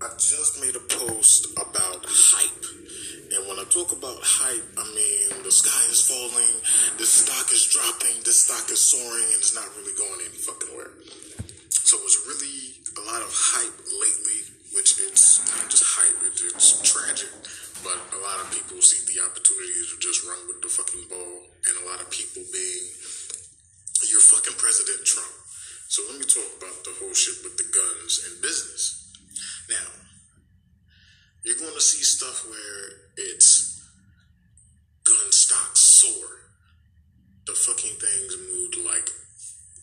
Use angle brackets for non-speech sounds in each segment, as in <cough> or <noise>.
I just made a post about hype. And when I talk about hype, I mean the sky is falling, the stock is dropping, the stock is soaring, and it's not really going any fucking where. So it's really a lot of hype lately, which it's not just hype, it, it's tragic. But a lot of people see the opportunity to just run with the fucking ball, and a lot of people being, you're fucking President Trump. So let me talk about the whole shit with the guns and business. You're going to see stuff where it's gun stocks soar. The fucking things moved like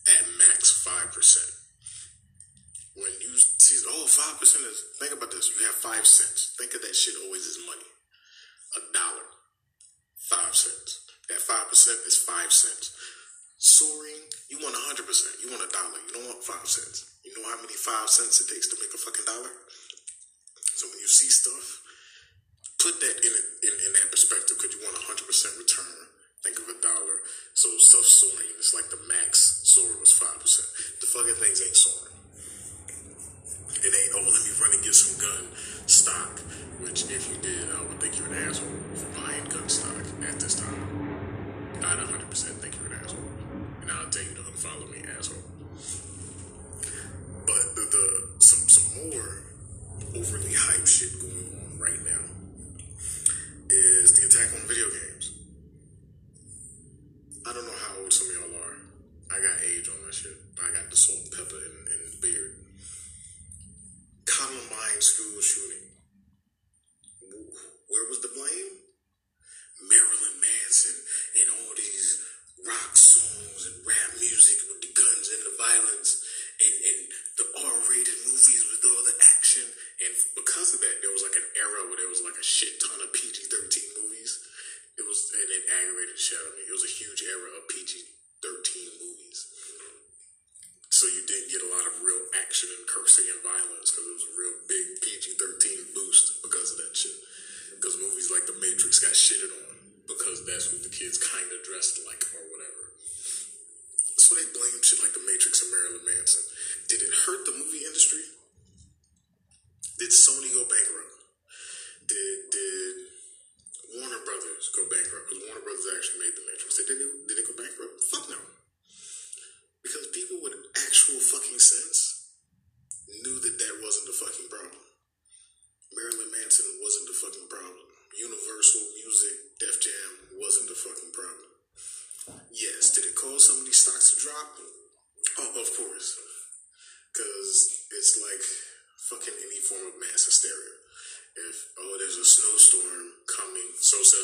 at max 5%. When you see, oh, 5% is, think about this, you have 5 cents. Think of that shit always as money. A dollar, 5 cents. That 5% is 5 cents. Soaring, you want 100%. You want a dollar. You don't want 5 cents. You know how many 5 cents it takes to make a fucking dollar? So when you see stuff, put that in, in, in that perspective because you want a 100% return. Think of a dollar. So stuff soaring, it's like the max soar was 5%. The fucking things ain't soaring. It ain't, oh, let me run and get some gun stock, which if you did, I would think you're an asshole for buying gun stock at this time. I'd 100% think you're an asshole. And I'll tell you to unfollow me, asshole. Overly hype shit going on right now is the attack on video games. I don't know how old some of y'all are. I got age on that shit. I got the salt and pepper and, and beard. Columbine school shooting. Where was the blame? Action and cursing and violence because it was a real big PG-13 boost because of that shit. Because movies like The Matrix got shitted on because that's what the kids kind of dressed like or whatever. So they blame shit like The Matrix and Marilyn Manson. Did it hurt the movie industry? Did Sony go bankrupt?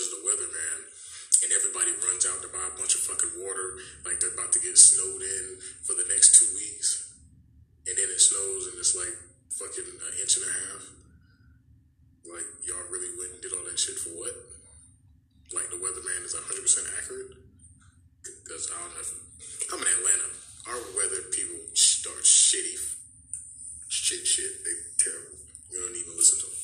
Says the weatherman, and everybody runs out to buy a bunch of fucking water, like they're about to get snowed in for the next two weeks, and then it snows and it's like fucking an inch and a half. Like, y'all really went and did all that shit for what? Like, the weatherman is 100% accurate? Because I don't know. If, I'm in Atlanta. Our weather people start shitty. Shit, shit. They terrible. You don't even listen to them.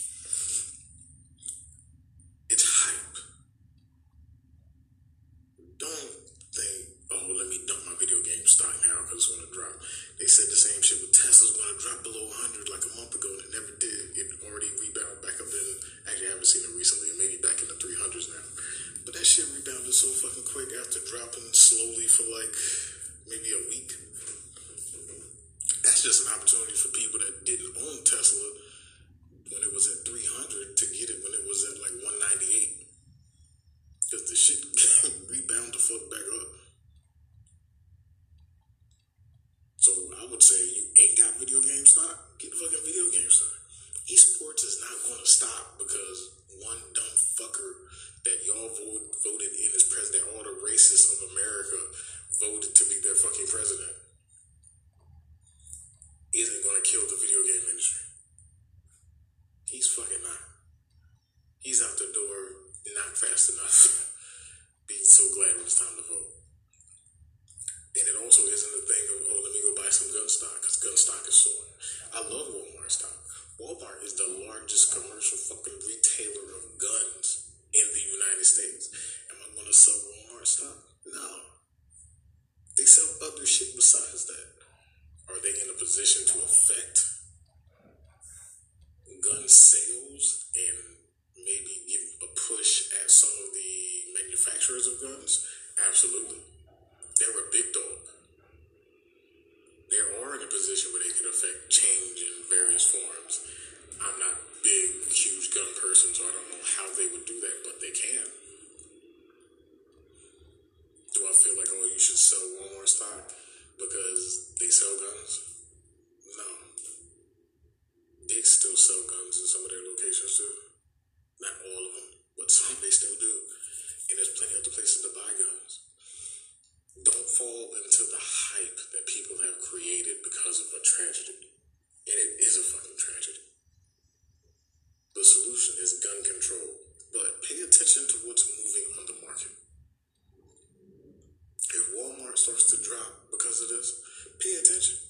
300 to get it when it was at like 198. Because the shit <laughs> rebound the fuck back up. So I would say you ain't got video game stock, get the fucking video game stock. Esports is not going to stop because one dumb fucker that y'all vote, voted in as president, all the racists of America voted to be their fucking president, isn't going to kill the video game industry. He's fucking not. He's out the door not fast enough. Be so glad when it's time to vote. And it also isn't a thing of, oh, let me go buy some gun stock, because gun stock is soaring. I love Walmart stock. Walmart is the largest commercial fucking retailer of guns in the United States. Am I going to sell Walmart stock? No. They sell other shit besides that. Are they in a position to affect gun sales and maybe give a push at some of the manufacturers of guns? Absolutely. They're a big dog. They are in a position where they can affect change in various forms. I'm not big, huge gun person, so I don't know how they would do that, but they can. Because of this, pay attention.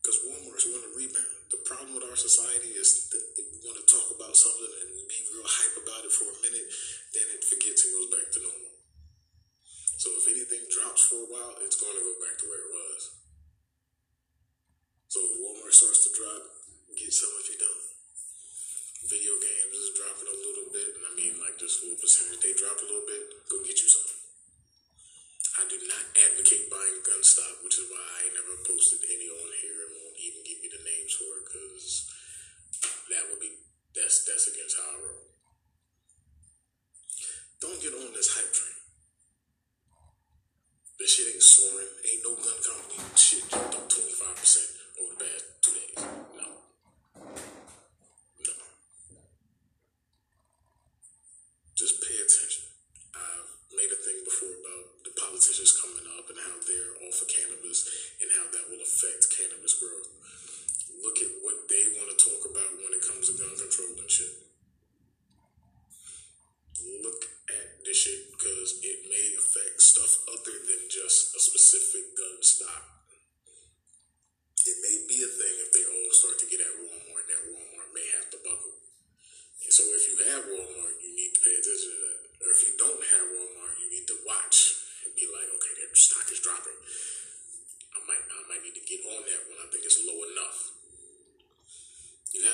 Because Walmart's going to rebound. The problem with our society is that we want to talk about something and be real hype about it for a minute, then it forgets and goes back to normal. So if anything drops for a while, it's going to go back to where it was. So if Walmart starts to drop, Don't get on this hype train. This shit ain't soaring. Ain't no gun company shit jumped up 25% over the past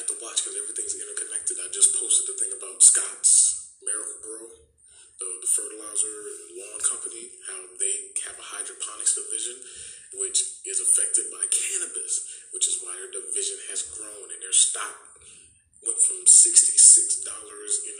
have to watch because everything's interconnected. I just posted the thing about Scott's Miracle Grow, the, the fertilizer and lawn company, how they have a hydroponics division, which is affected by cannabis, which is why their division has grown and their stock went from $66 in